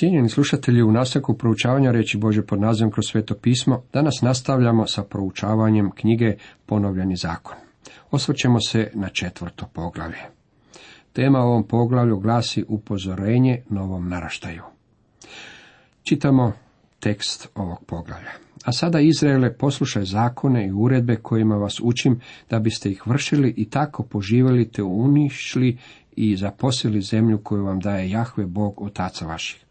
Cijenjeni slušatelji, u nastavku proučavanja reći Bože pod nazivom kroz sveto pismo, danas nastavljamo sa proučavanjem knjige Ponovljeni zakon. Osvrćemo se na četvrto poglavlje. Tema ovom poglavlju glasi upozorenje novom naraštaju. Čitamo tekst ovog poglavlja. A sada Izraele poslušaj zakone i uredbe kojima vas učim da biste ih vršili i tako poživjeli te unišli i zaposlili zemlju koju vam daje Jahve Bog otaca vaših.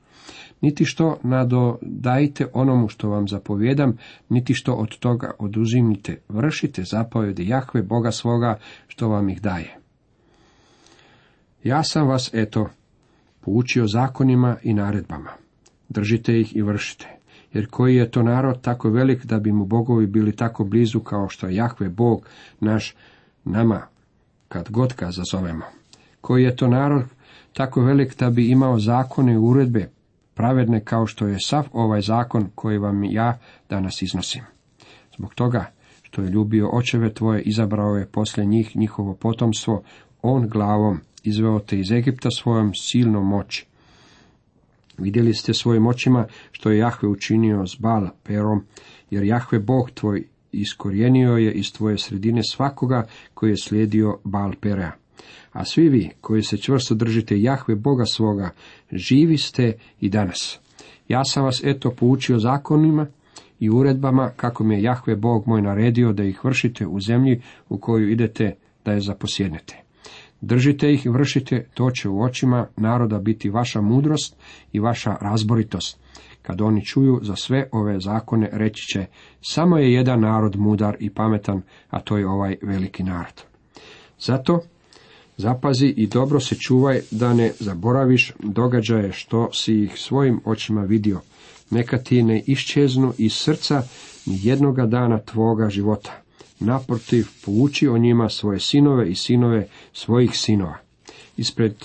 Niti što nadodajte onomu što vam zapovjedam, niti što od toga oduzimite, vršite zapovjede Jahve Boga svoga što vam ih daje. Ja sam vas, eto, poučio zakonima i naredbama. Držite ih i vršite. Jer koji je to narod tako velik da bi mu bogovi bili tako blizu kao što je Jahve Bog naš nama, kad god ga zazovemo. Koji je to narod tako velik da bi imao zakone i uredbe, pravedne kao što je sav ovaj zakon koji vam ja danas iznosim. Zbog toga što je ljubio očeve tvoje, izabrao je poslije njih njihovo potomstvo, on glavom izveo te iz Egipta svojom silnom moći. Vidjeli ste svojim očima što je Jahve učinio s Bal perom, jer Jahve Bog tvoj iskorijenio je iz tvoje sredine svakoga koji je slijedio Bal perea. A svi vi koji se čvrsto držite Jahve Boga svoga, živi ste i danas. Ja sam vas eto poučio zakonima i uredbama kako mi je Jahve Bog moj naredio da ih vršite u zemlji u koju idete da je zaposjednete. Držite ih i vršite, to će u očima naroda biti vaša mudrost i vaša razboritost. Kad oni čuju za sve ove zakone, reći će, samo je jedan narod mudar i pametan, a to je ovaj veliki narod. Zato zapazi i dobro se čuvaj da ne zaboraviš događaje što si ih svojim očima vidio. Neka ti ne iščeznu iz srca ni jednoga dana tvoga života naprotiv pouči o njima svoje sinove i sinove svojih sinova. Ispred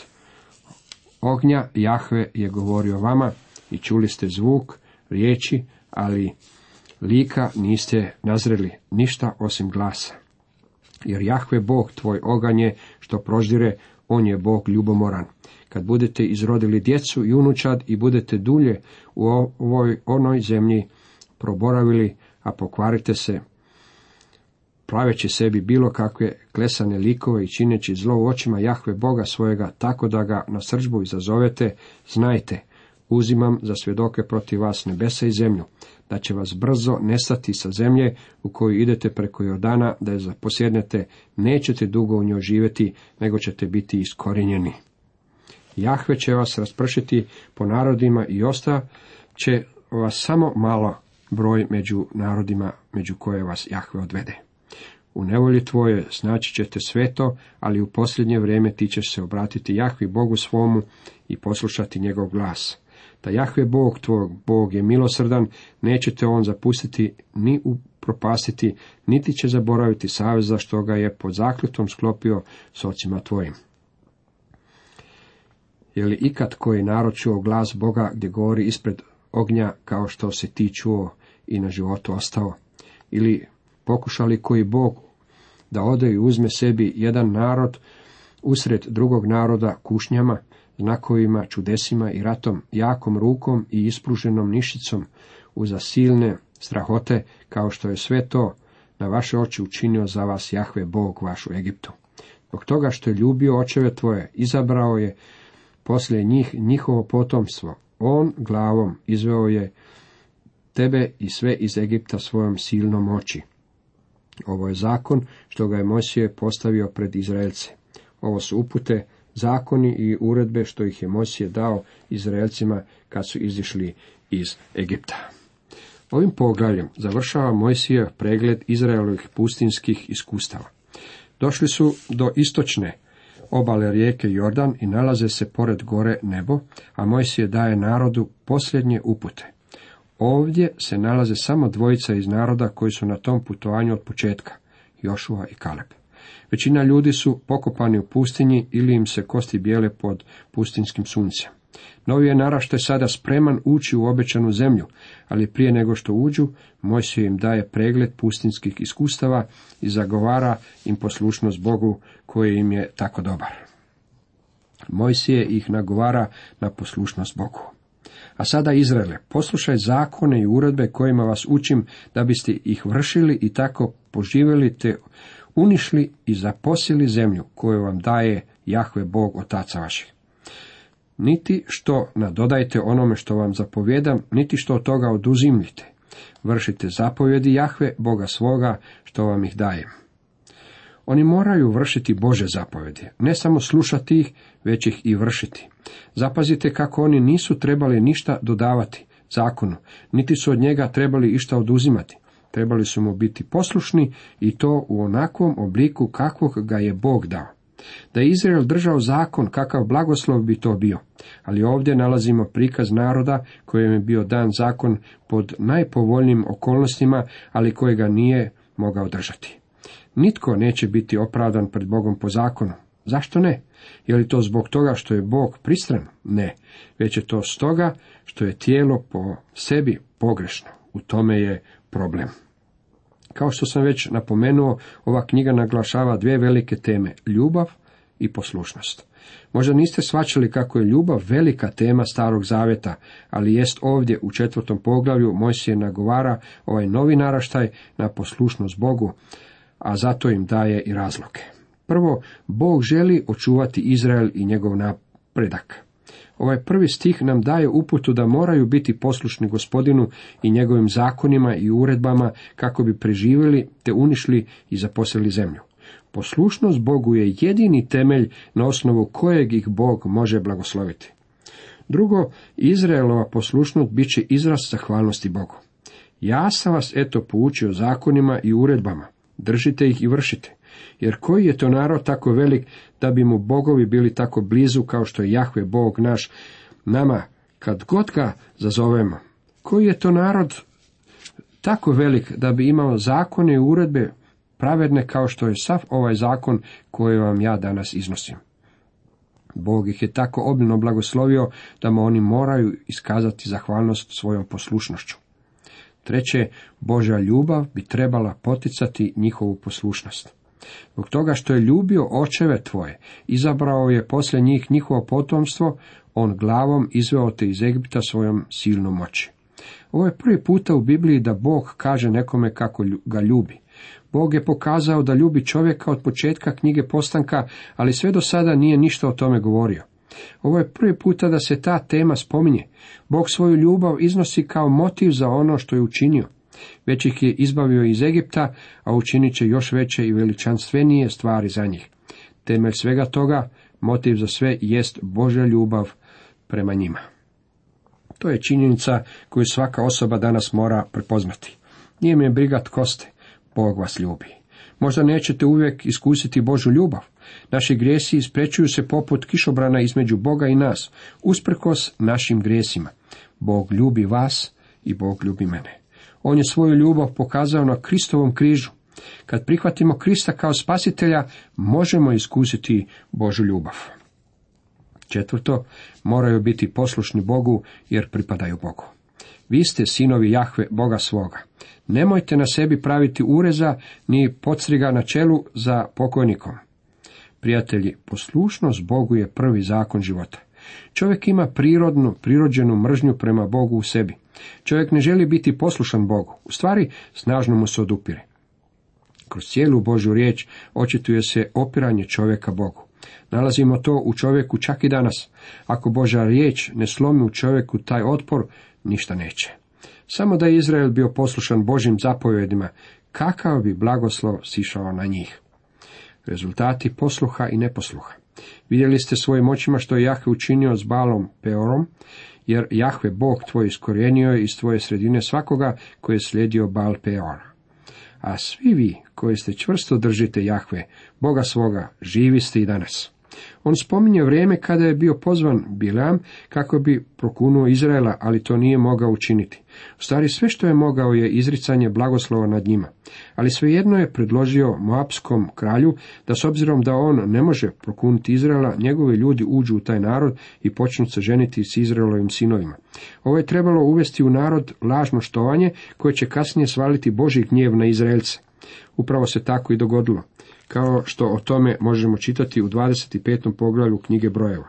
ognja Jahve je govorio vama i čuli ste zvuk, riječi, ali lika niste nazreli ništa osim glasa. Jer Jahve Bog tvoj oganje što proždire, on je Bog ljubomoran. Kad budete izrodili djecu i unučad i budete dulje u ovoj onoj zemlji proboravili, a pokvarite se, praveći sebi bilo kakve klesane likove i čineći zlo u očima Jahve Boga svojega, tako da ga na srđbu izazovete, znajte, uzimam za svjedoke protiv vas nebesa i zemlju, da će vas brzo nestati sa zemlje u koju idete preko Jordana, da je zaposjednete, nećete dugo u njoj živjeti, nego ćete biti iskorinjeni. Jahve će vas raspršiti po narodima i osta će vas samo malo broj među narodima među koje vas Jahve odvede. U nevolji tvoje znači ćete sve to, ali u posljednje vrijeme ti ćeš se obratiti Jahvi Bogu svomu i poslušati njegov glas. Da Jahve Bog tvoj, Bog je milosrdan, nećete on zapustiti ni upropastiti, niti će zaboraviti saveza što ga je pod zakljutom sklopio s ocima tvojim. Je li ikad koji narod čuo glas Boga gdje govori ispred ognja kao što se ti čuo i na životu ostao? Ili pokušali koji Bog da ode i uzme sebi jedan narod usred drugog naroda kušnjama, znakovima, čudesima i ratom, jakom rukom i ispruženom nišicom, uza silne strahote, kao što je sve to na vaše oči učinio za vas Jahve Bog vaš u Egiptu. Zbog toga što je ljubio očeve tvoje, izabrao je poslije njih njihovo potomstvo. On glavom izveo je tebe i sve iz Egipta svojom silnom moći. Ovo je zakon što ga je Mosije postavio pred Izraelce. Ovo su upute, zakoni i uredbe što ih je Mosije dao Izraelcima kad su izišli iz Egipta. Ovim poglavljem završava Mojsije pregled Izraelovih pustinskih iskustava. Došli su do istočne obale rijeke Jordan i nalaze se pored gore nebo, a Mojsije daje narodu posljednje upute. Ovdje se nalaze samo dvojica iz naroda koji su na tom putovanju od početka, Jošua i Kaleb. Većina ljudi su pokopani u pustinji ili im se kosti bijele pod pustinskim suncem. Novi je naraštaj sada spreman ući u obećanu zemlju, ali prije nego što uđu, Mojsije im daje pregled pustinskih iskustava i zagovara im poslušnost Bogu koji im je tako dobar. Mojsije ih nagovara na poslušnost Bogu. A sada Izraele, poslušaj zakone i uredbe kojima vas učim da biste ih vršili i tako poživjeli te unišli i zaposili zemlju koju vam daje Jahve Bog otaca vaših. Niti što nadodajte onome što vam zapovjedam, niti što od toga oduzimljite. Vršite zapovjedi Jahve, Boga svoga, što vam ih daje. Oni moraju vršiti Bože zapovjedi, ne samo slušati ih, već ih i vršiti. Zapazite kako oni nisu trebali ništa dodavati zakonu, niti su od njega trebali išta oduzimati. Trebali su mu biti poslušni i to u onakvom obliku kakvog ga je Bog dao. Da je Izrael držao zakon, kakav blagoslov bi to bio. Ali ovdje nalazimo prikaz naroda kojem je bio dan zakon pod najpovoljnijim okolnostima, ali kojega nije mogao držati. Nitko neće biti opravdan pred Bogom po zakonu. Zašto ne? Je li to zbog toga što je Bog pristran? Ne. Već je to stoga što je tijelo po sebi pogrešno. U tome je problem. Kao što sam već napomenuo, ova knjiga naglašava dvije velike teme, ljubav i poslušnost. Možda niste svačali kako je ljubav velika tema starog zavjeta, ali jest ovdje u četvrtom poglavlju Mojsije nagovara ovaj novi naraštaj na poslušnost Bogu, a zato im daje i razloge. Prvo, Bog želi očuvati Izrael i njegov napredak. Ovaj prvi stih nam daje uputu da moraju biti poslušni gospodinu i njegovim zakonima i uredbama kako bi preživjeli te unišli i zaposlili zemlju. Poslušnost Bogu je jedini temelj na osnovu kojeg ih Bog može blagosloviti. Drugo, Izraelova poslušnost bit će izraz zahvalnosti Bogu. Ja sam vas eto poučio zakonima i uredbama, držite ih i vršite. Jer koji je to narod tako velik da bi mu bogovi bili tako blizu kao što je Jahve Bog naš nama kad god ga zazovemo? Koji je to narod tako velik da bi imao zakone i uredbe pravedne kao što je sav ovaj zakon koji vam ja danas iznosim? Bog ih je tako obilno blagoslovio da mu oni moraju iskazati zahvalnost svojom poslušnošću. Treće, Božja ljubav bi trebala poticati njihovu poslušnost. Zbog toga što je ljubio očeve tvoje, izabrao je poslije njih njihovo potomstvo, on glavom izveo te iz Egipta svojom silnom moći. Ovo je prvi puta u Bibliji da Bog kaže nekome kako ga ljubi. Bog je pokazao da ljubi čovjeka od početka knjige postanka, ali sve do sada nije ništa o tome govorio. Ovo je prvi puta da se ta tema spominje. Bog svoju ljubav iznosi kao motiv za ono što je učinio. Već ih je izbavio iz Egipta, a učinit će još veće i veličanstvenije stvari za njih. Temelj svega toga, motiv za sve, jest Božja ljubav prema njima. To je činjenica koju svaka osoba danas mora prepoznati. Nije mi je briga tko ste, Bog vas ljubi. Možda nećete uvijek iskusiti Božu ljubav. Naši grijesi isprečuju se poput kišobrana između Boga i nas, usprkos našim grijesima. Bog ljubi vas i Bog ljubi mene. On je svoju ljubav pokazao na Kristovom križu. Kad prihvatimo Krista kao spasitelja, možemo iskusiti Božu ljubav. Četvrto, moraju biti poslušni Bogu jer pripadaju Bogu. Vi ste sinovi Jahve, Boga svoga. Nemojte na sebi praviti ureza ni podstriga na čelu za pokojnikom. Prijatelji, poslušnost Bogu je prvi zakon života. Čovjek ima prirodnu, prirođenu mržnju prema Bogu u sebi. Čovjek ne želi biti poslušan Bogu. U stvari, snažno mu se odupire. Kroz cijelu Božju riječ očituje se opiranje čovjeka Bogu. Nalazimo to u čovjeku čak i danas. Ako Božja riječ ne slomi u čovjeku taj otpor, ništa neće. Samo da je Izrael bio poslušan Božim zapovjedima, kakav bi blagoslov sišao na njih. Rezultati posluha i neposluha. Vidjeli ste svojim očima što je Jahve učinio s Balom Peorom, jer Jahve Bog tvoj iskorijenio je iz tvoje sredine svakoga koji je slijedio Bal Peor. A svi vi koji ste čvrsto držite Jahve, Boga svoga, živi ste i danas. On spominje vrijeme kada je bio pozvan Bilam kako bi prokunuo Izraela, ali to nije mogao učiniti. U stvari sve što je mogao je izricanje blagoslova nad njima. Ali svejedno je predložio Moapskom kralju da s obzirom da on ne može prokunuti Izraela, njegovi ljudi uđu u taj narod i počnu se ženiti s Izraelovim sinovima. Ovo je trebalo uvesti u narod lažno štovanje koje će kasnije svaliti Boži gnjev na Izraelce. Upravo se tako i dogodilo kao što o tome možemo čitati u 25. poglavlju knjige brojeva.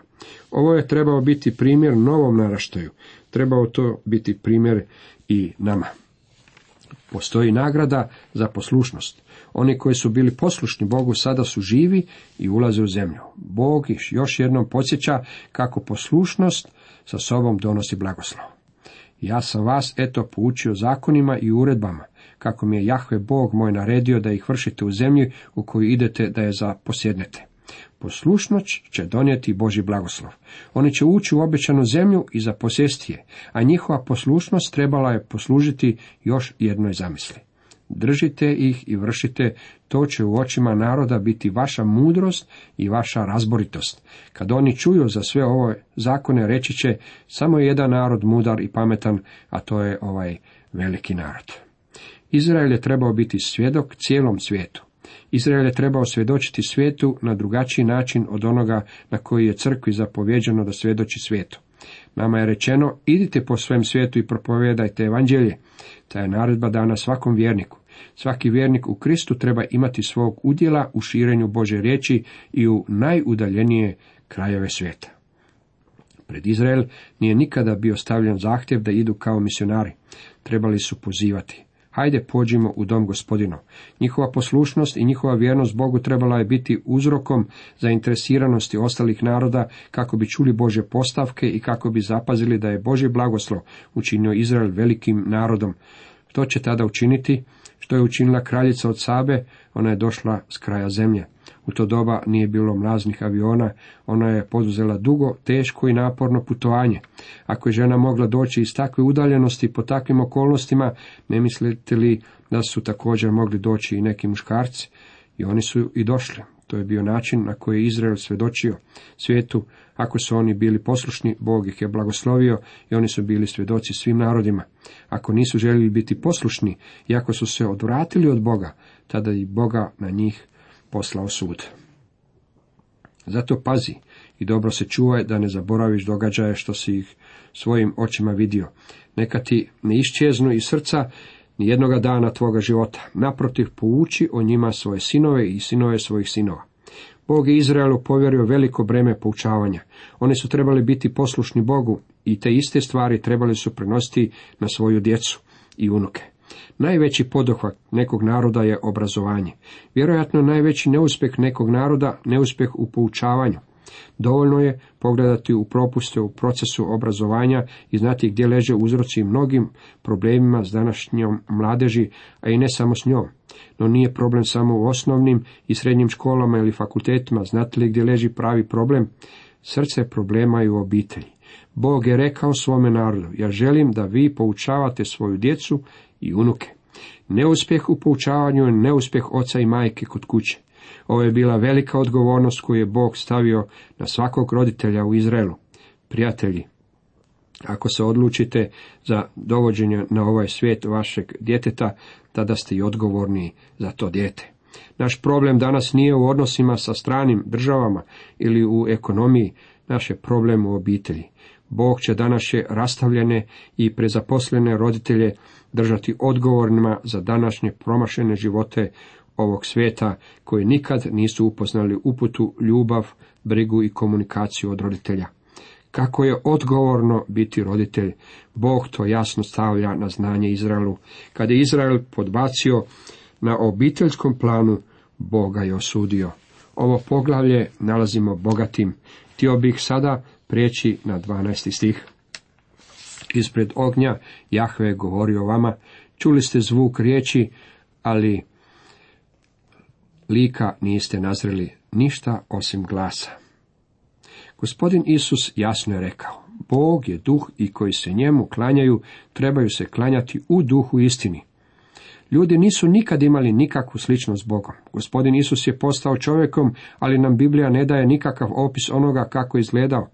Ovo je trebao biti primjer novom naraštaju. Trebao to biti primjer i nama. Postoji nagrada za poslušnost. Oni koji su bili poslušni Bogu sada su živi i ulaze u zemlju. Bog ih još jednom podsjeća kako poslušnost sa sobom donosi blagoslov. Ja sam vas eto poučio zakonima i uredbama, kako mi je Jahve Bog moj naredio da ih vršite u zemlji u koju idete da je zaposjednete. Poslušnost će donijeti Boži blagoslov. Oni će ući u obećanu zemlju i zaposjesti je, a njihova poslušnost trebala je poslužiti još jednoj zamisli. Držite ih i vršite, to će u očima naroda biti vaša mudrost i vaša razboritost. Kad oni čuju za sve ove zakone, reći će, samo je jedan narod mudar i pametan, a to je ovaj veliki narod. Izrael je trebao biti svjedok cijelom svijetu. Izrael je trebao svjedočiti svijetu na drugačiji način od onoga na koji je crkvi zapovjeđeno da svjedoči svijetu. Nama je rečeno, idite po svem svijetu i propovijedajte evanđelje. Ta je naredba dana svakom vjerniku. Svaki vjernik u Kristu treba imati svog udjela u širenju Bože riječi i u najudaljenije krajeve svijeta. Pred Izrael nije nikada bio stavljen zahtjev da idu kao misionari. Trebali su pozivati. Hajde pođimo u dom gospodinov. Njihova poslušnost i njihova vjernost Bogu trebala je biti uzrokom zainteresiranosti ostalih naroda kako bi čuli Bože postavke i kako bi zapazili da je Boži blagoslov učinio Izrael velikim narodom. Što će tada učiniti? Što je učinila kraljica od Sabe? Ona je došla s kraja zemlje. U to doba nije bilo mlaznih aviona, ona je poduzela dugo, teško i naporno putovanje. Ako je žena mogla doći iz takve udaljenosti po takvim okolnostima, ne mislite li da su također mogli doći i neki muškarci? I oni su i došli. To je bio način na koji je Izrael svjedočio svijetu. Ako su oni bili poslušni, Bog ih je blagoslovio i oni su bili svjedoci svim narodima. Ako nisu željeli biti poslušni i ako su se odvratili od Boga, tada i Boga na njih poslao sud. Zato pazi i dobro se čuvaj da ne zaboraviš događaje što si ih svojim očima vidio. Neka ti ne iščeznu iz srca ni jednoga dana tvoga života. Naprotiv, pouči o njima svoje sinove i sinove svojih sinova. Bog je Izraelu povjerio veliko breme poučavanja. Oni su trebali biti poslušni Bogu i te iste stvari trebali su prenositi na svoju djecu i unuke. Najveći poduhvat nekog naroda je obrazovanje. Vjerojatno najveći neuspjeh nekog naroda neuspjeh u poučavanju. Dovoljno je pogledati u propuste u procesu obrazovanja i znati gdje leže uzroci mnogim problemima s današnjom mladeži, a i ne samo s njom. No nije problem samo u osnovnim i srednjim školama ili fakultetima. Znate li gdje leži pravi problem? Srce problema i u obitelji. Bog je rekao svome narodu, ja želim da vi poučavate svoju djecu i unuke. Neuspjeh u poučavanju je neuspjeh oca i majke kod kuće. Ovo je bila velika odgovornost koju je Bog stavio na svakog roditelja u Izraelu. Prijatelji, ako se odlučite za dovođenje na ovaj svijet vašeg djeteta, tada ste i odgovorni za to dijete. Naš problem danas nije u odnosima sa stranim državama ili u ekonomiji, naš je problem u obitelji. Bog će današnje rastavljene i prezaposlene roditelje držati odgovornima za današnje promašene živote ovog svijeta koji nikad nisu upoznali uputu, ljubav, brigu i komunikaciju od roditelja. Kako je odgovorno biti roditelj, Bog to jasno stavlja na znanje Izraelu. Kad je Izrael podbacio na obiteljskom planu, Boga je osudio. Ovo poglavlje nalazimo bogatim. Htio bih sada prijeći na 12. stih. Ispred ognja Jahve govori o vama, čuli ste zvuk riječi, ali lika niste nazreli ništa osim glasa. Gospodin Isus jasno je rekao, Bog je duh i koji se njemu klanjaju, trebaju se klanjati u duhu istini. Ljudi nisu nikad imali nikakvu sličnost s Bogom. Gospodin Isus je postao čovjekom, ali nam Biblija ne daje nikakav opis onoga kako je izgledao.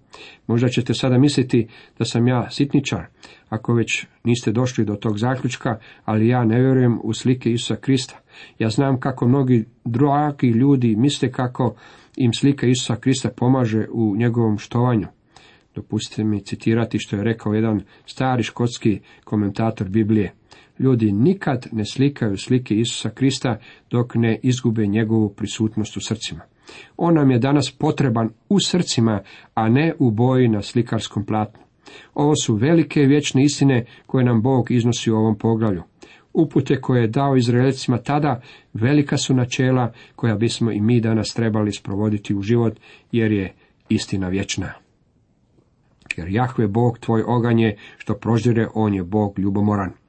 Možda ćete sada misliti da sam ja sitničar, ako već niste došli do tog zaključka, ali ja ne vjerujem u slike Isusa Krista. Ja znam kako mnogi dragi ljudi misle kako im slika Isusa Krista pomaže u njegovom štovanju. Dopustite mi citirati što je rekao jedan stari škotski komentator Biblije. Ljudi nikad ne slikaju slike Isusa Krista dok ne izgube njegovu prisutnost u srcima. On nam je danas potreban u srcima, a ne u boji na slikarskom platnu. Ovo su velike vječne istine koje nam Bog iznosi u ovom poglavlju. Upute koje je dao Izraelcima tada velika su načela koja bismo i mi danas trebali sprovoditi u život, jer je istina vječna. Jer Jahve Bog tvoj oganje što proždire, on je Bog ljubomoran.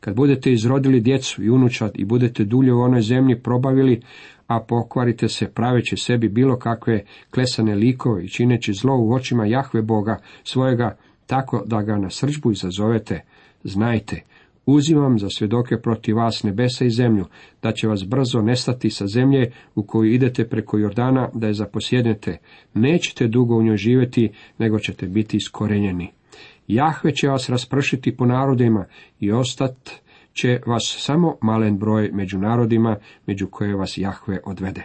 Kad budete izrodili djecu i unučad i budete dulje u onoj zemlji probavili, a pokvarite se praveći sebi bilo kakve klesane likove i čineći zlo u očima Jahve Boga svojega, tako da ga na srđbu izazovete, znajte, uzimam za svjedoke protiv vas nebesa i zemlju, da će vas brzo nestati sa zemlje u koju idete preko Jordana da je zaposjednete. Nećete dugo u njoj živjeti, nego ćete biti iskorenjeni. Jahve će vas raspršiti po narodima i ostat će vas samo malen broj među narodima, među koje vas Jahve odvede.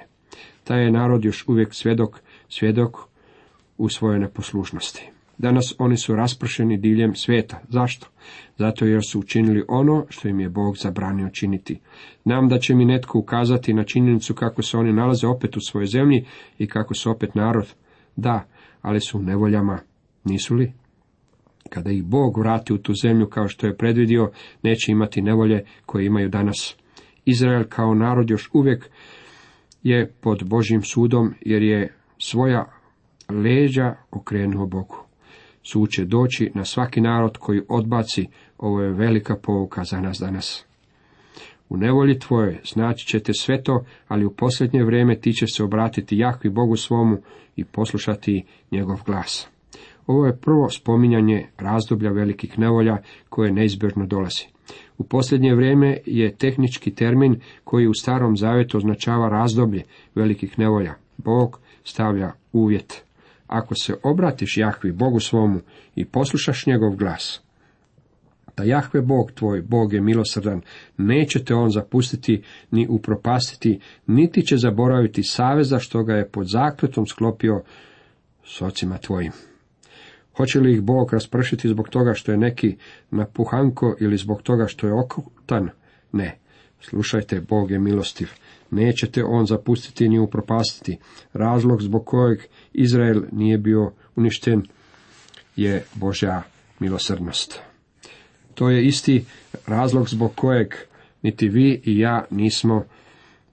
Taj je narod još uvijek svjedok, svjedok u svojoj neposlušnosti. Danas oni su raspršeni diljem svijeta. Zašto? Zato jer su učinili ono što im je Bog zabranio činiti. Znam da će mi netko ukazati na činjenicu kako se oni nalaze opet u svojoj zemlji i kako su opet narod. Da, ali su u nevoljama, nisu li? Kada ih Bog vrati u tu zemlju kao što je predvidio, neće imati nevolje koje imaju danas. Izrael kao narod još uvijek je pod Božjim sudom jer je svoja leđa okrenuo Bogu. Sud će doći na svaki narod koji odbaci, ovo je velika pouka za nas danas. U nevolji tvoje znači ćete sve to, ali u posljednje vrijeme ti će se obratiti Jahvi Bogu svomu i poslušati njegov glas. Ovo je prvo spominjanje razdoblja velikih nevolja koje neizbježno dolazi. U posljednje vrijeme je tehnički termin koji u starom zavjetu označava razdoblje velikih nevolja. Bog stavlja uvjet. Ako se obratiš Jahvi Bogu svomu i poslušaš njegov glas, da Jahve Bog tvoj, Bog je milosrdan, neće te on zapustiti ni upropastiti, niti će zaboraviti saveza što ga je pod zakletom sklopio s ocima tvojim. Hoće li ih Bog raspršiti zbog toga što je neki napuhanko ili zbog toga što je okrutan? Ne. Slušajte, Bog je milostiv. Nećete on zapustiti ni upropastiti. Razlog zbog kojeg Izrael nije bio uništen je Božja milosrdnost. To je isti razlog zbog kojeg niti vi i ja nismo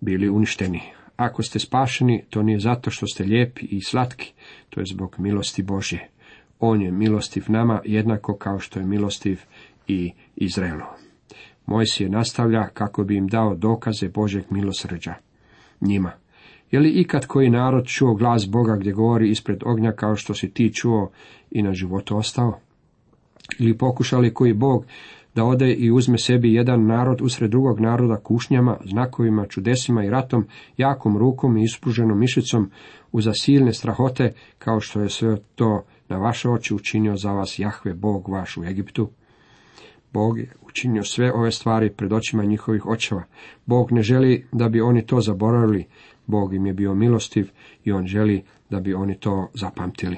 bili uništeni. Ako ste spašeni, to nije zato što ste lijepi i slatki, to je zbog milosti Božje. On je milostiv nama jednako kao što je milostiv i Izraelu. Mojsije nastavlja kako bi im dao dokaze Božeg milosrđa. Njima. Je li ikad koji narod čuo glas Boga gdje govori ispred ognja kao što si ti čuo i na životu ostao? Ili pokušali koji Bog da ode i uzme sebi jedan narod usred drugog naroda kušnjama, znakovima, čudesima i ratom, jakom rukom i ispruženom mišicom, uza silne strahote, kao što je sve to na vaše oči učinio za vas Jahve, Bog vaš u Egiptu? Bog je učinio sve ove stvari pred očima njihovih očeva. Bog ne želi da bi oni to zaboravili. Bog im je bio milostiv i on želi da bi oni to zapamtili.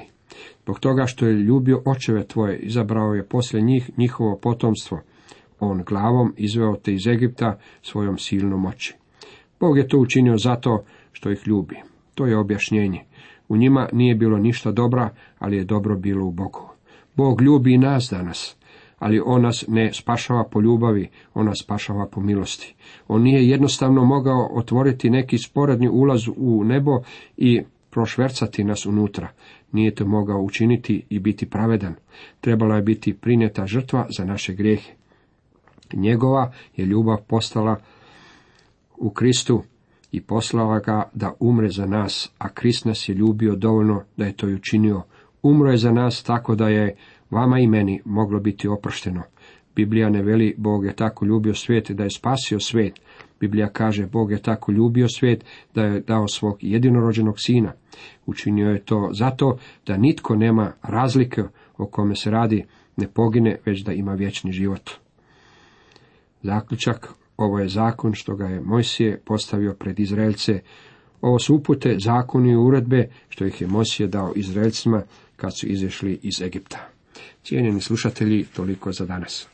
Zbog toga što je ljubio očeve tvoje, izabrao je poslije njih njihovo potomstvo. On glavom izveo te iz Egipta svojom silnom moći. Bog je to učinio zato što ih ljubi. To je objašnjenje. U njima nije bilo ništa dobra, ali je dobro bilo u Bogu. Bog ljubi i nas danas ali on nas ne spašava po ljubavi, on nas spašava po milosti. On nije jednostavno mogao otvoriti neki sporedni ulaz u nebo i prošvercati nas unutra. Nije to mogao učiniti i biti pravedan. Trebala je biti prinjeta žrtva za naše grijehe. Njegova je ljubav postala u Kristu i poslala ga da umre za nas, a Krist nas je ljubio dovoljno da je to i učinio. Umro je za nas tako da je vama i meni moglo biti oprošteno. Biblija ne veli Bog je tako ljubio svijet da je spasio svijet. Biblija kaže Bog je tako ljubio svijet da je dao svog jedinorođenog sina. Učinio je to zato da nitko nema razlike o kome se radi, ne pogine, već da ima vječni život. Zaključak, ovo je zakon što ga je Mojsije postavio pred Izraelce. Ovo su upute, zakoni i uredbe što ih je Mojsije dao Izraelcima kad su izašli iz Egipta. Cijenjeni slušatelji, toliko za danas.